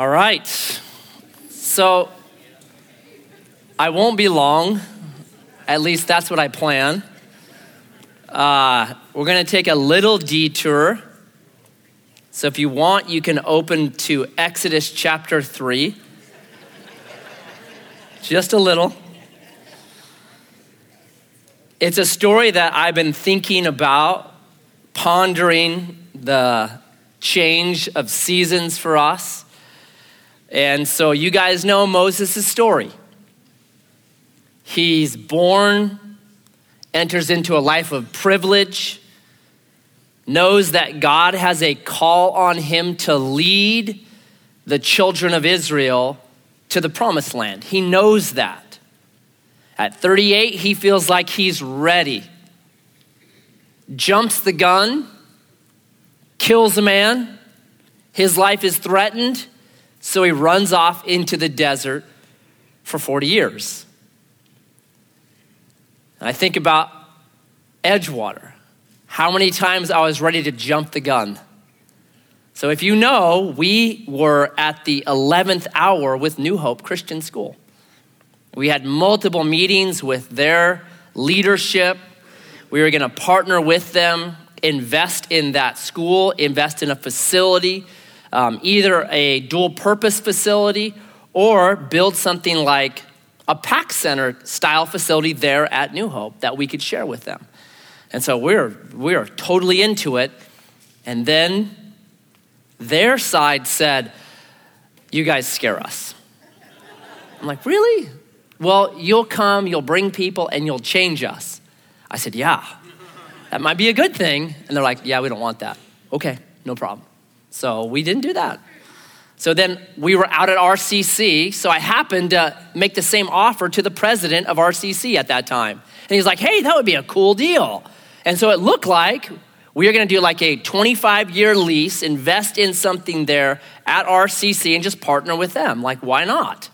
All right. So I won't be long. At least that's what I plan. Uh, we're going to take a little detour. So if you want, you can open to Exodus chapter 3. Just a little. It's a story that I've been thinking about, pondering the change of seasons for us. And so you guys know Moses' story. He's born, enters into a life of privilege, knows that God has a call on him to lead the children of Israel to the promised land. He knows that. At 38, he feels like he's ready. Jumps the gun, kills a man, his life is threatened, so he runs off into the desert for 40 years. And I think about Edgewater, how many times I was ready to jump the gun. So, if you know, we were at the 11th hour with New Hope Christian School. We had multiple meetings with their leadership. We were going to partner with them, invest in that school, invest in a facility, um, either a dual purpose facility or build something like a PAC Center style facility there at New Hope that we could share with them. And so we're, we're totally into it. And then their side said, You guys scare us. I'm like, Really? Well, you'll come, you'll bring people, and you'll change us. I said, Yeah, that might be a good thing. And they're like, Yeah, we don't want that. Okay, no problem. So we didn't do that. So then we were out at RCC. So I happened to make the same offer to the president of RCC at that time. And he's like, Hey, that would be a cool deal. And so it looked like we are going to do like a 25 year lease, invest in something there at RCC and just partner with them. Like, why not?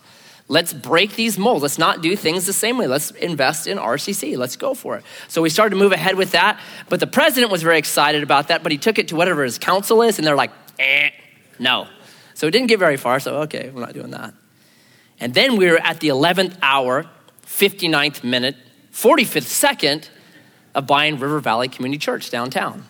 Let's break these molds. Let's not do things the same way. Let's invest in RCC. Let's go for it. So we started to move ahead with that. But the president was very excited about that, but he took it to whatever his council is, and they're like, eh, no. So it didn't get very far. So, okay, we're not doing that. And then we were at the 11th hour, 59th minute, 45th second of buying River Valley Community Church downtown.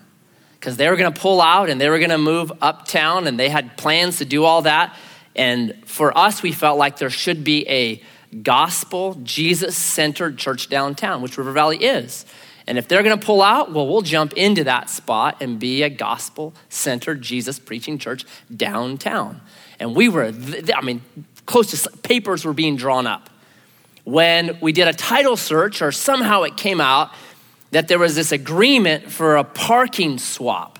Because they were going to pull out and they were going to move uptown, and they had plans to do all that. And for us, we felt like there should be a gospel, Jesus centered church downtown, which River Valley is. And if they're going to pull out, well, we'll jump into that spot and be a gospel centered Jesus preaching church downtown. And we were, I mean, close to papers were being drawn up. When we did a title search, or somehow it came out that there was this agreement for a parking swap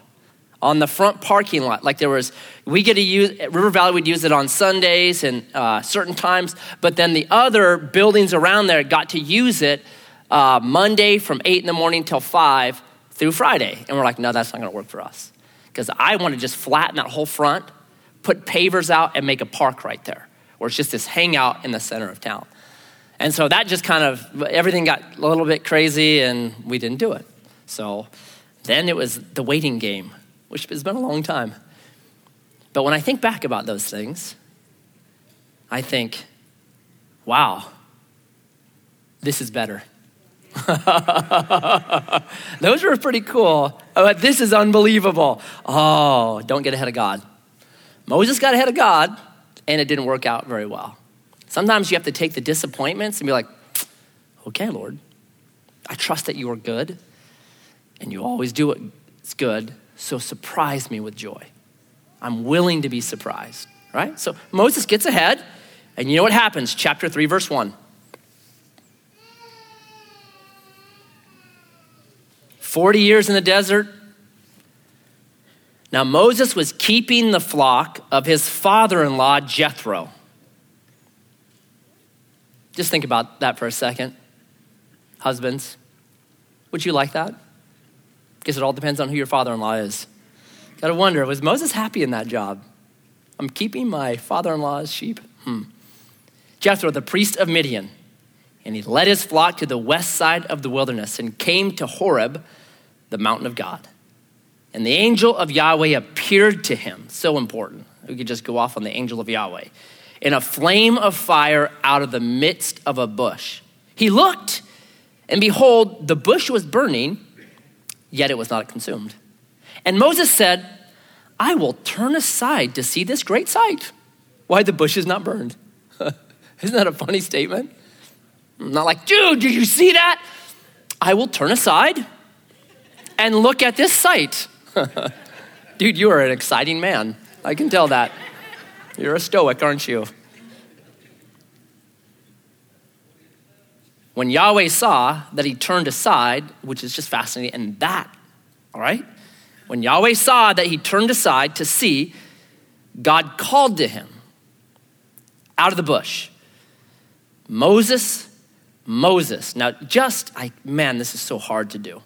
on the front parking lot. Like there was, we get to use, River Valley would use it on Sundays and uh, certain times, but then the other buildings around there got to use it uh, Monday from 8 in the morning till 5 through Friday. And we're like, no, that's not gonna work for us. Because I wanna just flatten that whole front, put pavers out, and make a park right there, where it's just this hangout in the center of town. And so that just kind of, everything got a little bit crazy and we didn't do it. So then it was the waiting game which has been a long time. But when I think back about those things, I think, wow, this is better. those were pretty cool, oh, but this is unbelievable. Oh, don't get ahead of God. Moses got ahead of God, and it didn't work out very well. Sometimes you have to take the disappointments and be like, okay, Lord, I trust that you are good, and you always do what's good so surprise me with joy. I'm willing to be surprised, right? So Moses gets ahead, and you know what happens? Chapter 3, verse 1. Forty years in the desert. Now Moses was keeping the flock of his father in law, Jethro. Just think about that for a second. Husbands, would you like that? Guess it all depends on who your father in law is. Gotta wonder, was Moses happy in that job? I'm keeping my father in law's sheep. Hmm. Jethro, the priest of Midian, and he led his flock to the west side of the wilderness and came to Horeb, the mountain of God. And the angel of Yahweh appeared to him. So important. We could just go off on the angel of Yahweh. In a flame of fire out of the midst of a bush. He looked, and behold, the bush was burning, yet it was not consumed. And Moses said, I will turn aside to see this great sight. Why the bush is not burned. Isn't that a funny statement? I'm not like, dude, did you see that? I will turn aside and look at this sight. dude, you are an exciting man. I can tell that. You're a stoic, aren't you? When Yahweh saw that he turned aside, which is just fascinating, and that, all right? When Yahweh saw that he turned aside to see, God called to him out of the bush Moses, Moses. Now, just, I, man, this is so hard to do.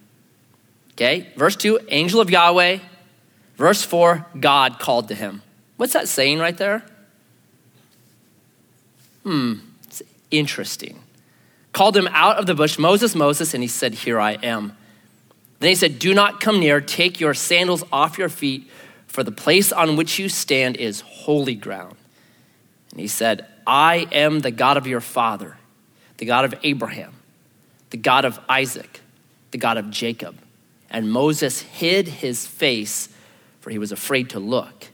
Okay, verse 2, angel of Yahweh. Verse 4, God called to him. What's that saying right there? Hmm, it's interesting. Called him out of the bush, Moses, Moses, and he said, Here I am. Then he said, Do not come near, take your sandals off your feet, for the place on which you stand is holy ground. And he said, I am the God of your father, the God of Abraham, the God of Isaac, the God of Jacob. And Moses hid his face, for he was afraid to look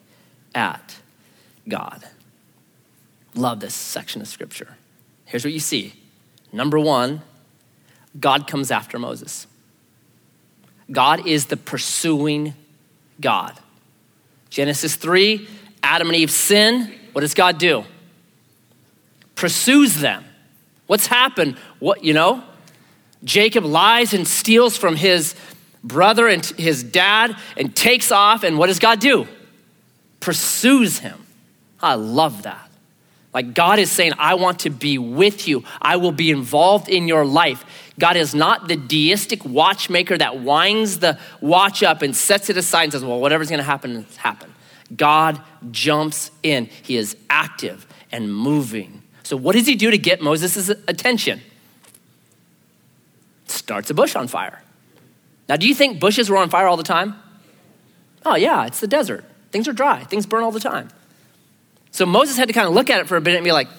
at God. Love this section of scripture. Here's what you see. Number one, God comes after Moses. God is the pursuing God. Genesis 3, Adam and Eve sin. What does God do? Pursues them. What's happened? What, you know? Jacob lies and steals from his brother and his dad and takes off, and what does God do? Pursues him. I love that. Like God is saying, I want to be with you. I will be involved in your life. God is not the deistic watchmaker that winds the watch up and sets it aside and says, well, whatever's going to happen, happen. God jumps in. He is active and moving. So, what does he do to get Moses' attention? Starts a bush on fire. Now, do you think bushes were on fire all the time? Oh, yeah, it's the desert. Things are dry, things burn all the time. So, Moses had to kind of look at it for a bit and be like,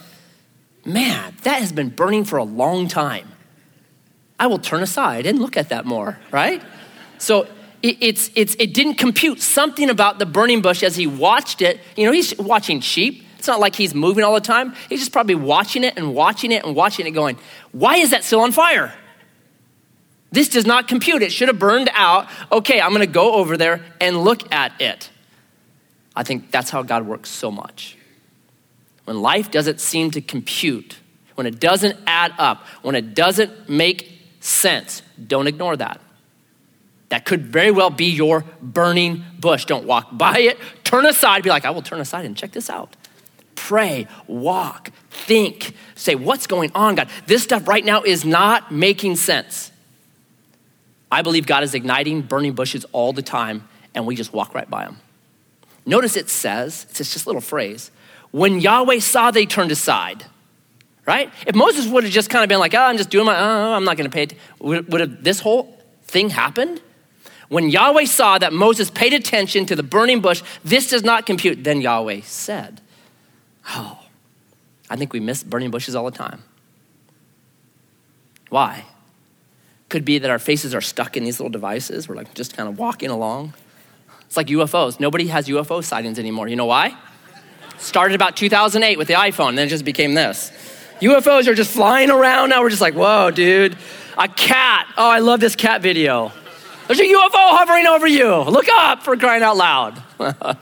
man, that has been burning for a long time. I will turn aside and look at that more, right? So it, it's, it's, it didn't compute something about the burning bush as he watched it. You know, he's watching sheep. It's not like he's moving all the time. He's just probably watching it and watching it and watching it, going, why is that still on fire? This does not compute. It should have burned out. Okay, I'm going to go over there and look at it. I think that's how God works so much. When life doesn't seem to compute, when it doesn't add up, when it doesn't make sense. Don't ignore that. That could very well be your burning bush. Don't walk by it. Turn aside. Be like, I will turn aside and check this out. Pray, walk, think, say, What's going on, God? This stuff right now is not making sense. I believe God is igniting burning bushes all the time, and we just walk right by them. Notice it says, it's just a little phrase, when Yahweh saw they turned aside right? If Moses would have just kind of been like, oh, I'm just doing my, oh, I'm not going to pay, would, would have this whole thing happened? When Yahweh saw that Moses paid attention to the burning bush, this does not compute. Then Yahweh said, Oh, I think we miss burning bushes all the time. Why? Could be that our faces are stuck in these little devices. We're like just kind of walking along. It's like UFOs. Nobody has UFO sightings anymore. You know why? Started about 2008 with the iPhone, then it just became this. UFOs are just flying around now. We're just like, whoa, dude. A cat. Oh, I love this cat video. There's a UFO hovering over you. Look up for crying out loud.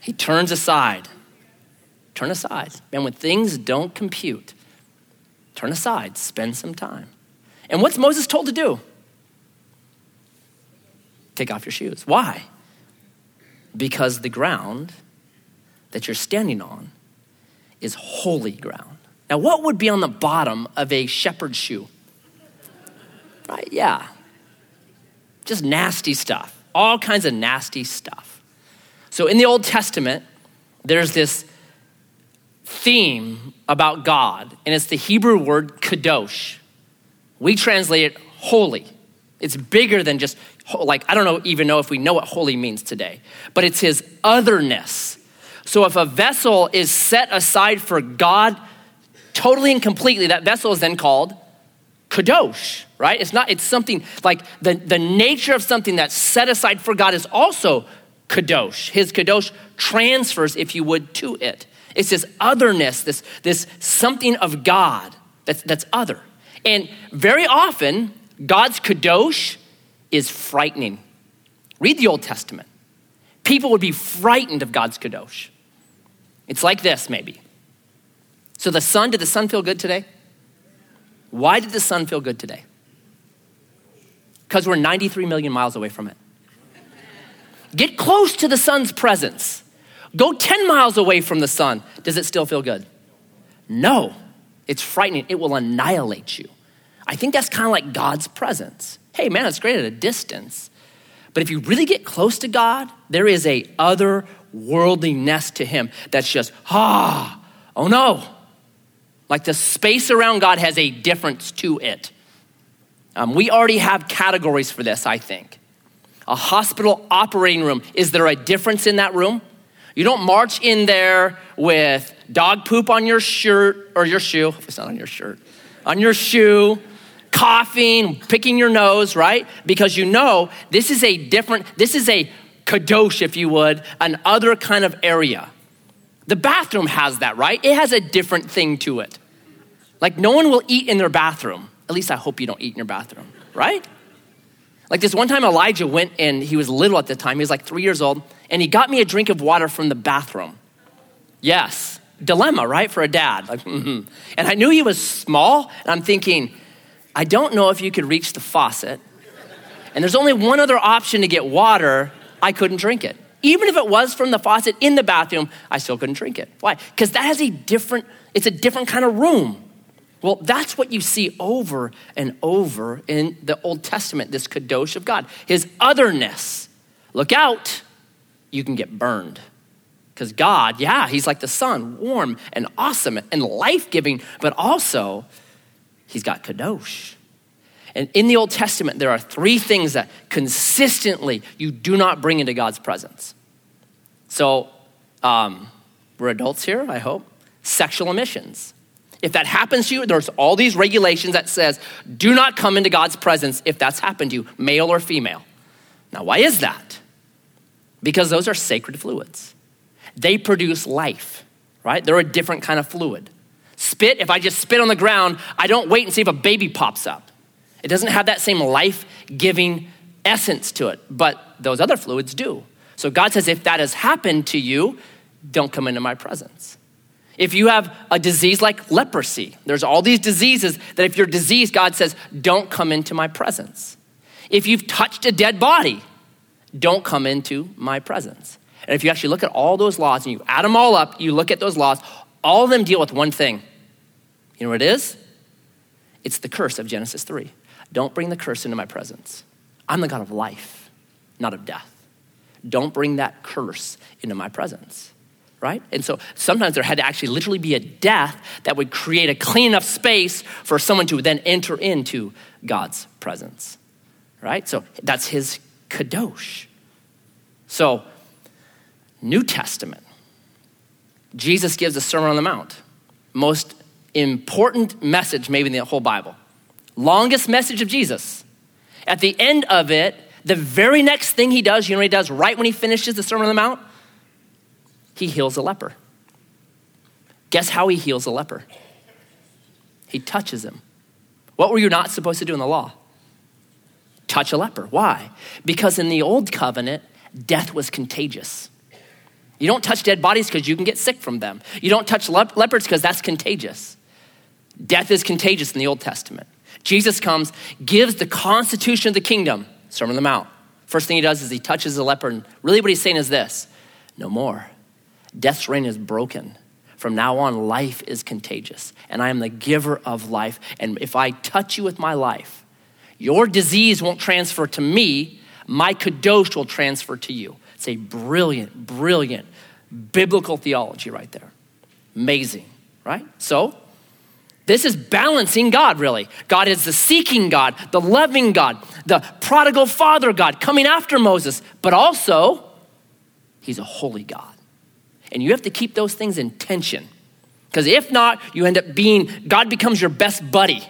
he turns aside. Turn aside. And when things don't compute, turn aside, spend some time. And what's Moses told to do? Take off your shoes. Why? Because the ground that you're standing on is holy ground. Now, what would be on the bottom of a shepherd's shoe? Right? Yeah. Just nasty stuff. All kinds of nasty stuff. So in the Old Testament, there's this theme about God, and it's the Hebrew word kadosh. We translate it holy. It's bigger than just like, I don't know, even know if we know what holy means today, but it's his otherness. So if a vessel is set aside for God totally and completely, that vessel is then called kadosh, right? It's not, it's something like the, the nature of something that's set aside for God is also kadosh. His kadosh transfers, if you would, to it. It's this otherness, this, this something of God that's, that's other. And very often, God's kadosh is frightening. Read the Old Testament. People would be frightened of God's kadosh. It's like this, maybe. So the sun, did the sun feel good today? Why did the sun feel good today? Because we're 93 million miles away from it. Get close to the sun's presence. Go 10 miles away from the sun. Does it still feel good? No. It's frightening. It will annihilate you. I think that's kind of like God's presence. Hey, man, it's great at a distance. But if you really get close to God, there is a other worldliness to him that's just, ah, oh no. Like the space around God has a difference to it. Um, we already have categories for this, I think. A hospital operating room, is there a difference in that room? You don't march in there with dog poop on your shirt or your shoe. It's not on your shirt, on your shoe, coughing, picking your nose, right? Because you know this is a different, this is a kadosh, if you would, an other kind of area. The bathroom has that, right? It has a different thing to it. Like no one will eat in their bathroom. At least I hope you don't eat in your bathroom, right? Like this one time Elijah went and he was little at the time, he was like three years old, and he got me a drink of water from the bathroom. Yes, dilemma, right, for a dad. Like, mm-hmm. And I knew he was small, and I'm thinking, I don't know if you could reach the faucet. And there's only one other option to get water, I couldn't drink it. Even if it was from the faucet in the bathroom, I still couldn't drink it. Why? Because that has a different, it's a different kind of room. Well, that's what you see over and over in the Old Testament, this kadosh of God, his otherness. Look out, you can get burned. Because God, yeah, he's like the sun, warm and awesome and life giving, but also he's got kadosh. And in the Old Testament, there are three things that consistently you do not bring into God's presence. So, um, we're adults here, I hope. Sexual emissions. If that happens to you, there's all these regulations that says do not come into God's presence if that's happened to you, male or female. Now, why is that? Because those are sacred fluids. They produce life, right? They're a different kind of fluid. Spit, if I just spit on the ground, I don't wait and see if a baby pops up. It doesn't have that same life giving essence to it, but those other fluids do. So God says, if that has happened to you, don't come into my presence. If you have a disease like leprosy, there's all these diseases that if you're diseased, God says, don't come into my presence. If you've touched a dead body, don't come into my presence. And if you actually look at all those laws and you add them all up, you look at those laws, all of them deal with one thing. You know what it is? It's the curse of Genesis 3. Don't bring the curse into my presence. I'm the God of life, not of death. Don't bring that curse into my presence, right? And so sometimes there had to actually literally be a death that would create a clean enough space for someone to then enter into God's presence, right? So that's his kadosh. So, New Testament, Jesus gives a Sermon on the Mount, most important message maybe in the whole Bible. Longest message of Jesus. At the end of it, the very next thing he does, you know what he does right when he finishes the Sermon on the Mount? He heals a leper. Guess how he heals a leper? He touches him. What were you not supposed to do in the law? Touch a leper. Why? Because in the old covenant, death was contagious. You don't touch dead bodies because you can get sick from them. You don't touch leopards because that's contagious. Death is contagious in the Old Testament. Jesus comes, gives the constitution of the kingdom, Sermon on the Mount. First thing he does is he touches the leper, and really what he's saying is this no more. Death's reign is broken. From now on, life is contagious, and I am the giver of life. And if I touch you with my life, your disease won't transfer to me, my kadosh will transfer to you. It's a brilliant, brilliant biblical theology right there. Amazing, right? So, This is balancing God, really. God is the seeking God, the loving God, the prodigal father God coming after Moses, but also, he's a holy God. And you have to keep those things in tension. Because if not, you end up being, God becomes your best buddy.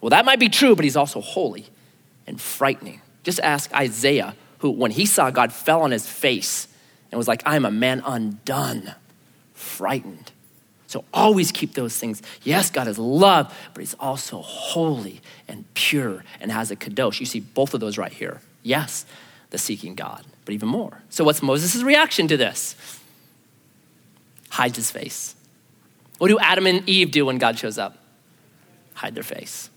Well, that might be true, but he's also holy and frightening. Just ask Isaiah, who, when he saw God, fell on his face and was like, I am a man undone, frightened. So always keep those things. Yes, God is love, but He's also holy and pure and has a kadosh. You see both of those right here. Yes, the seeking God, but even more. So, what's Moses' reaction to this? Hides his face. What do Adam and Eve do when God shows up? Hide their face.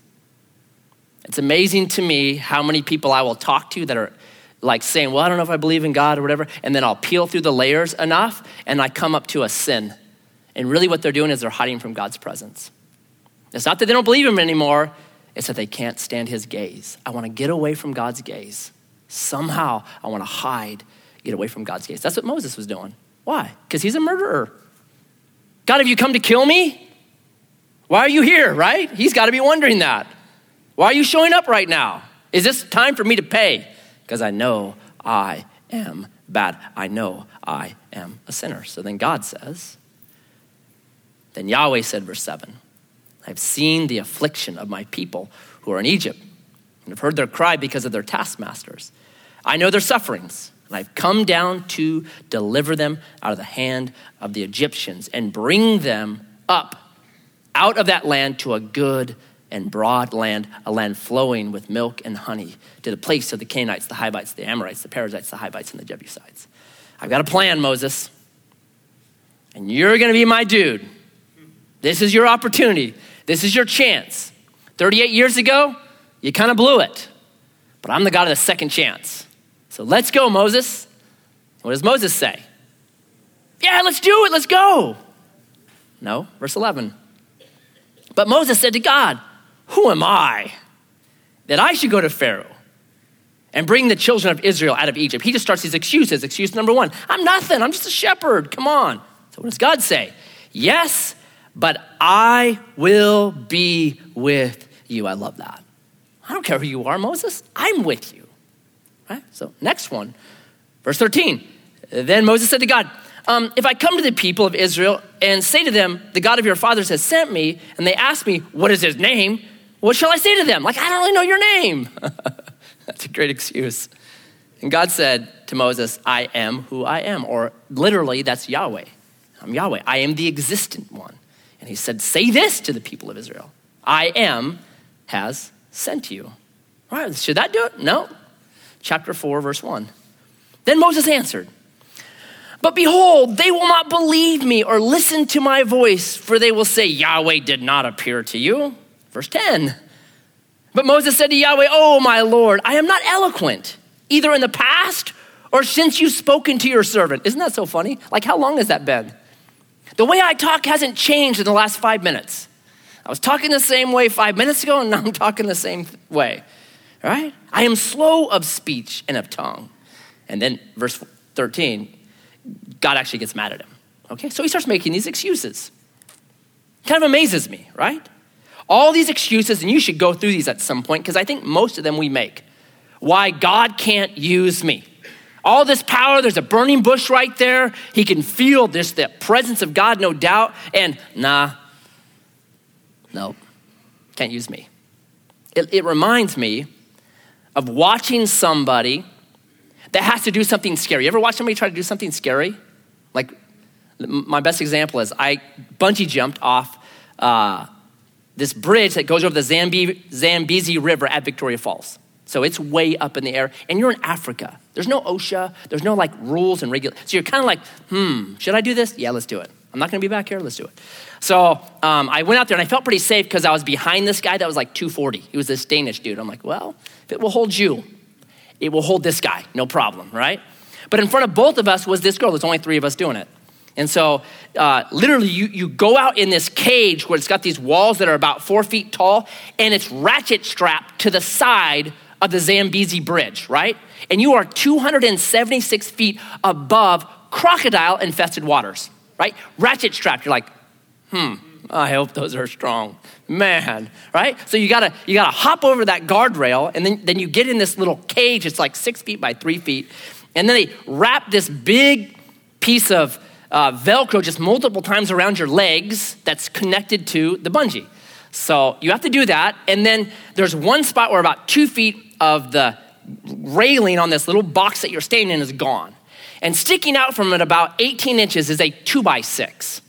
It's amazing to me how many people I will talk to that are like saying, Well, I don't know if I believe in God or whatever. And then I'll peel through the layers enough and I come up to a sin and really, what they're doing is they're hiding from God's presence. It's not that they don't believe Him anymore, it's that they can't stand His gaze. I want to get away from God's gaze. Somehow, I want to hide, get away from God's gaze. That's what Moses was doing. Why? Because he's a murderer. God, have you come to kill me? Why are you here, right? He's got to be wondering that. Why are you showing up right now? Is this time for me to pay? Because I know I am bad. I know I am a sinner. So then God says, then Yahweh said, verse 7, I've seen the affliction of my people who are in Egypt, and have heard their cry because of their taskmasters. I know their sufferings, and I've come down to deliver them out of the hand of the Egyptians and bring them up out of that land to a good and broad land, a land flowing with milk and honey, to the place of the Canaanites, the Hittites, the Amorites, the Perizzites, the Hivites, and the Jebusites. I've got a plan, Moses, and you're going to be my dude. This is your opportunity. This is your chance. 38 years ago, you kind of blew it. But I'm the God of the second chance. So let's go, Moses. What does Moses say? Yeah, let's do it. Let's go. No, verse 11. But Moses said to God, Who am I that I should go to Pharaoh and bring the children of Israel out of Egypt? He just starts these excuses. Excuse number one I'm nothing. I'm just a shepherd. Come on. So what does God say? Yes, but I will be with you. I love that. I don't care who you are, Moses. I'm with you. Right? So, next one, verse 13. Then Moses said to God, um, If I come to the people of Israel and say to them, The God of your fathers has sent me, and they ask me, What is his name? What shall I say to them? Like, I don't really know your name. That's a great excuse. And God said to Moses, I am who I am. Or literally, that's Yahweh. I'm Yahweh. I am the existent one. And he said, Say this to the people of Israel I am has sent you. All right, should that do it? No. Chapter 4, verse 1. Then Moses answered, But behold, they will not believe me or listen to my voice, for they will say, Yahweh did not appear to you. Verse 10. But Moses said to Yahweh, Oh, my Lord, I am not eloquent, either in the past or since you've spoken to your servant. Isn't that so funny? Like, how long has that been? The way I talk hasn't changed in the last five minutes. I was talking the same way five minutes ago, and now I'm talking the same way. Right? I am slow of speech and of tongue. And then, verse 13, God actually gets mad at him. Okay? So he starts making these excuses. Kind of amazes me, right? All these excuses, and you should go through these at some point because I think most of them we make. Why God can't use me all this power. There's a burning bush right there. He can feel this, the presence of God, no doubt. And nah, no, can't use me. It, it reminds me of watching somebody that has to do something scary. You ever watch somebody try to do something scary? Like, my best example is I bungee jumped off uh, this bridge that goes over the Zambi, Zambezi River at Victoria Falls. So it's way up in the air, and you're in Africa. There's no OSHA, there's no like rules and regulations. So you're kind of like, hmm, should I do this? Yeah, let's do it. I'm not gonna be back here, let's do it. So um, I went out there and I felt pretty safe because I was behind this guy that was like 240. He was this Danish dude. I'm like, well, if it will hold you, it will hold this guy, no problem, right? But in front of both of us was this girl. There's only three of us doing it. And so, uh, literally, you, you go out in this cage where it's got these walls that are about four feet tall, and it's ratchet strapped to the side of the Zambezi Bridge, right? And you are 276 feet above crocodile infested waters, right? Ratchet strapped. You're like, hmm, I hope those are strong. Man, right? So you gotta you gotta hop over that guardrail, and then, then you get in this little cage, it's like six feet by three feet, and then they wrap this big piece of uh, Velcro just multiple times around your legs that's connected to the bungee. So you have to do that, and then there's one spot where about two feet of the railing on this little box that you're staying in is gone. And sticking out from it about 18 inches is a two by six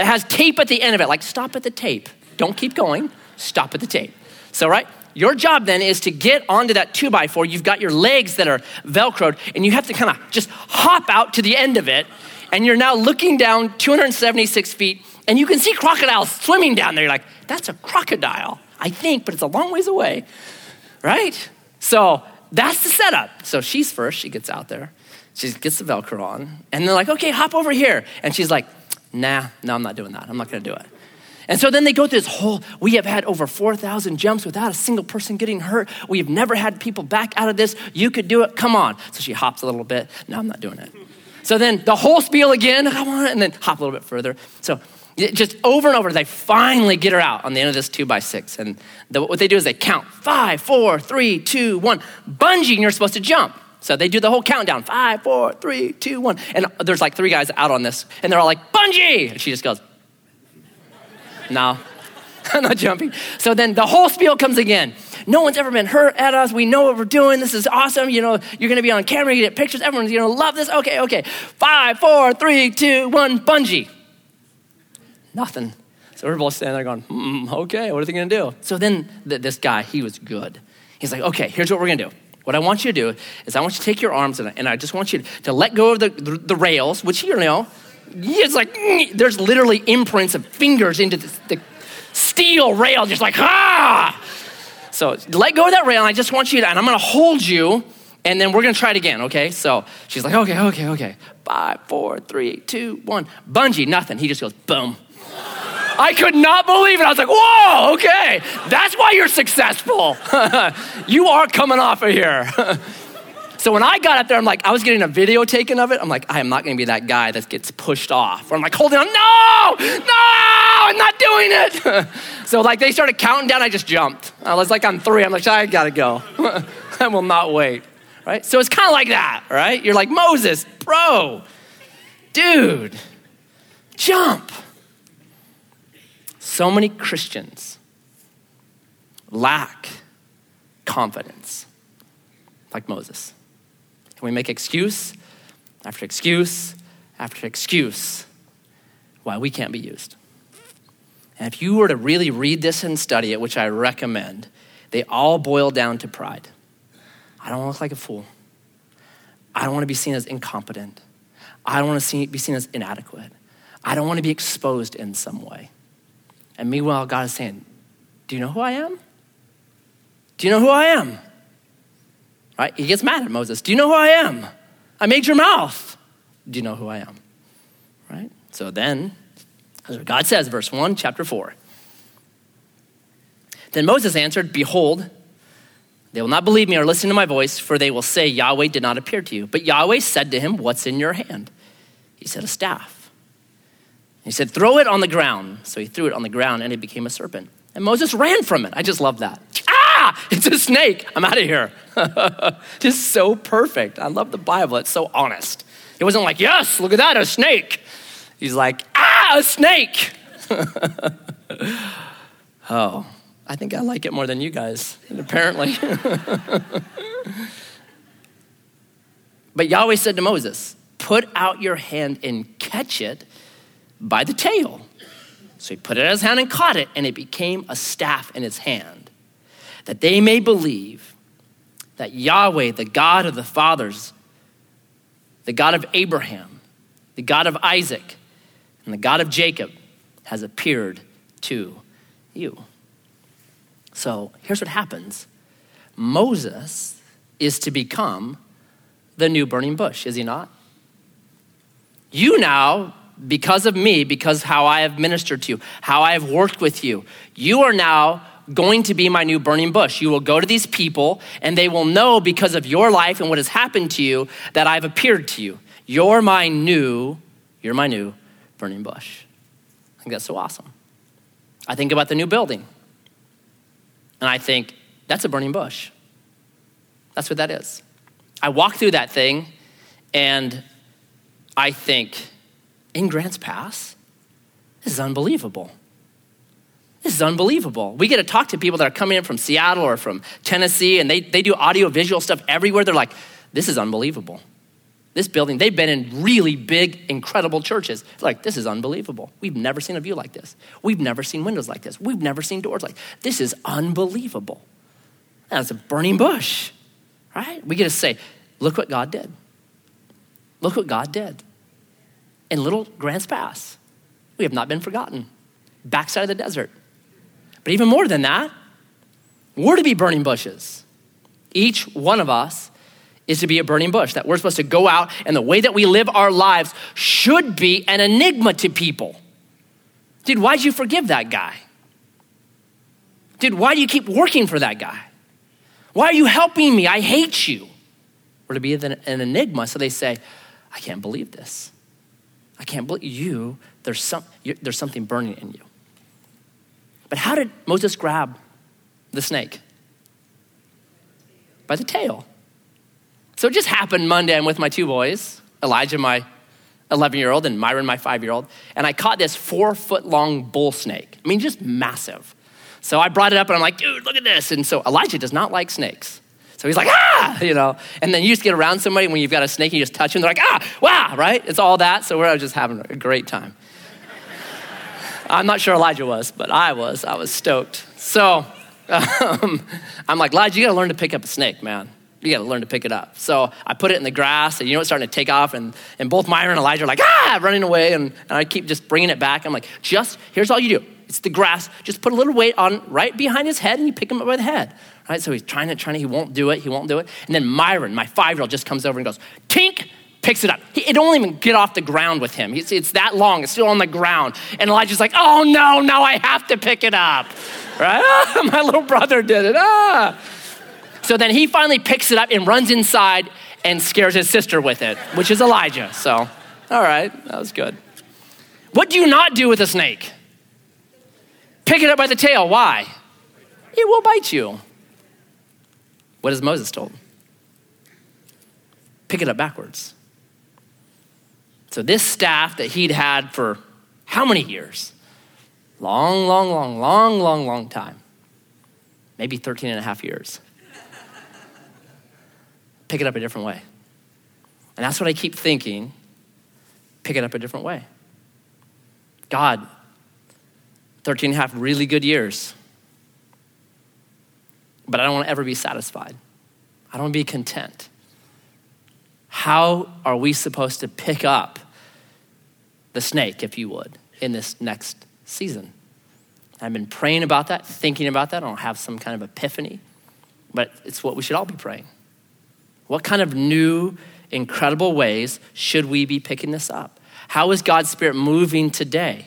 that has tape at the end of it. Like, stop at the tape. Don't keep going. Stop at the tape. So, right? Your job then is to get onto that two by four. You've got your legs that are Velcroed, and you have to kind of just hop out to the end of it. And you're now looking down 276 feet, and you can see crocodiles swimming down there. You're like, that's a crocodile, I think, but it's a long ways away, right? So that's the setup. So she's first, she gets out there. She gets the Velcro on, and they're like, okay, hop over here. And she's like, nah, no, I'm not doing that. I'm not gonna do it. And so then they go through this whole, we have had over 4,000 jumps without a single person getting hurt. We have never had people back out of this. You could do it, come on. So she hops a little bit. No, I'm not doing it. So then the whole spiel again, come on, and then hop a little bit further. So just over and over, they finally get her out on the end of this two by six. And the, what they do is they count five, four, three, two, one. Bungee, and you're supposed to jump. So they do the whole countdown five, four, three, two, one. And there's like three guys out on this, and they're all like, bungee! And she just goes, no, I'm not jumping. So then the whole spiel comes again. No one's ever been hurt at us. We know what we're doing. This is awesome. You know, you're going to be on camera. You get pictures. Everyone's going to love this. Okay, okay. Five, four, three, two, one, bungee. Nothing. So we're both standing there going, mm, okay, what are they going to do? So then th- this guy, he was good. He's like, okay, here's what we're going to do. What I want you to do is I want you to take your arms and, and I just want you to let go of the, the, the rails, which you know, it's like there's literally imprints of fingers into the, the steel rail, just like ah. So let go of that rail. And I just want you to, and I'm to hold you, and then we're to try it again. Okay? So she's like, okay, okay, okay. Five, four, three, two, one. Bungee, nothing. He just goes boom. I could not believe it. I was like, whoa, okay, that's why you're successful. you are coming off of here. so when I got up there, I'm like, I was getting a video taken of it. I'm like, I am not gonna be that guy that gets pushed off. Or I'm like, holding on, no, no, I'm not doing it. so like they started counting down, I just jumped. I was like on three, I'm like, I gotta go. I will not wait. Right? So it's kind of like that, right? You're like, Moses, bro, dude, jump. So many Christians lack confidence, like Moses. And we make excuse after excuse after excuse why we can't be used. And if you were to really read this and study it, which I recommend, they all boil down to pride. I don't want to look like a fool. I don't want to be seen as incompetent. I don't want to be seen as inadequate. I don't want to be exposed in some way. And meanwhile, God is saying, Do you know who I am? Do you know who I am? Right? He gets mad at Moses. Do you know who I am? I made your mouth. Do you know who I am? Right? So then, as God says, verse 1, chapter 4. Then Moses answered, Behold, they will not believe me or listen to my voice, for they will say, Yahweh did not appear to you. But Yahweh said to him, What's in your hand? He said, A staff. He said, Throw it on the ground. So he threw it on the ground and it became a serpent. And Moses ran from it. I just love that. Ah, it's a snake. I'm out of here. just so perfect. I love the Bible. It's so honest. It wasn't like, Yes, look at that, a snake. He's like, Ah, a snake. oh, I think I like it more than you guys, apparently. but Yahweh said to Moses, Put out your hand and catch it by the tail. So he put it in his hand and caught it, and it became a staff in his hand, that they may believe that Yahweh, the God of the fathers, the God of Abraham, the God of Isaac, and the God of Jacob, has appeared to you. So here's what happens Moses is to become the new burning bush, is he not? You now because of me, because how I have ministered to you, how I have worked with you, you are now going to be my new burning bush. You will go to these people and they will know because of your life and what has happened to you that I've appeared to you. You're my new, you're my new burning bush. I think that's so awesome. I think about the new building. And I think, that's a burning bush. That's what that is. I walk through that thing and I think, in Grants Pass, this is unbelievable. This is unbelievable. We get to talk to people that are coming in from Seattle or from Tennessee, and they, they do audio visual stuff everywhere. They're like, this is unbelievable. This building, they've been in really big, incredible churches. Like, this is unbelievable. We've never seen a view like this. We've never seen windows like this. We've never seen doors like this. This is unbelievable. That's a burning bush, right? We get to say, look what God did. Look what God did. In little Grants Pass, we have not been forgotten. Backside of the desert. But even more than that, we're to be burning bushes. Each one of us is to be a burning bush, that we're supposed to go out and the way that we live our lives should be an enigma to people. Dude, why'd you forgive that guy? Dude, why do you keep working for that guy? Why are you helping me? I hate you. We're to be an, enigma. So they say, I can't believe this. I can't believe you. There's, some, there's something burning in you. But how did Moses grab the snake? By the tail. So it just happened Monday. I'm with my two boys, Elijah, my 11 year old, and Myron, my five year old. And I caught this four foot long bull snake. I mean, just massive. So I brought it up and I'm like, dude, look at this. And so Elijah does not like snakes. So he's like, ah, you know. And then you just get around somebody when you've got a snake and you just touch them, they're like, ah, wow, right? It's all that. So we're just having a great time. I'm not sure Elijah was, but I was. I was stoked. So um, I'm like, Elijah, you gotta learn to pick up a snake, man. You gotta learn to pick it up. So I put it in the grass, and you know it's starting to take off, and, and both Myron and Elijah are like, ah, running away, and, and I keep just bringing it back. I'm like, just, here's all you do. It's the grass. Just put a little weight on right behind his head, and you pick him up by the head. Right? So he's trying to, trying to, he won't do it, he won't do it. And then Myron, my five-year-old, just comes over and goes, tink, picks it up. He, it don't even get off the ground with him. It's, it's that long, it's still on the ground. And Elijah's like, oh no, now I have to pick it up. Right? Ah, my little brother did it. Ah. So then he finally picks it up and runs inside and scares his sister with it, which is Elijah. So, all right, that was good. What do you not do with a snake? Pick it up by the tail. Why? It will bite you. What is Moses told? Pick it up backwards. So, this staff that he'd had for how many years? Long, long, long, long, long, long time. Maybe 13 and a half years. Pick it up a different way. And that's what I keep thinking pick it up a different way. God, 13 and a half really good years. But I don't want to ever be satisfied. I don't want to be content. How are we supposed to pick up the snake, if you would, in this next season? I've been praying about that, thinking about that. I don't have some kind of epiphany, but it's what we should all be praying. What kind of new, incredible ways should we be picking this up? How is God's Spirit moving today?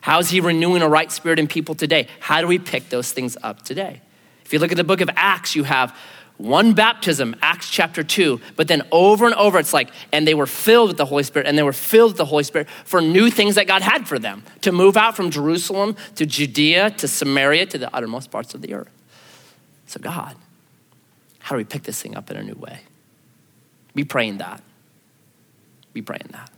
How is He renewing a right spirit in people today? How do we pick those things up today? If you look at the book of Acts, you have one baptism, Acts chapter 2, but then over and over it's like, and they were filled with the Holy Spirit, and they were filled with the Holy Spirit for new things that God had for them to move out from Jerusalem to Judea to Samaria to the uttermost parts of the earth. So, God, how do we pick this thing up in a new way? Be praying that. Be praying that.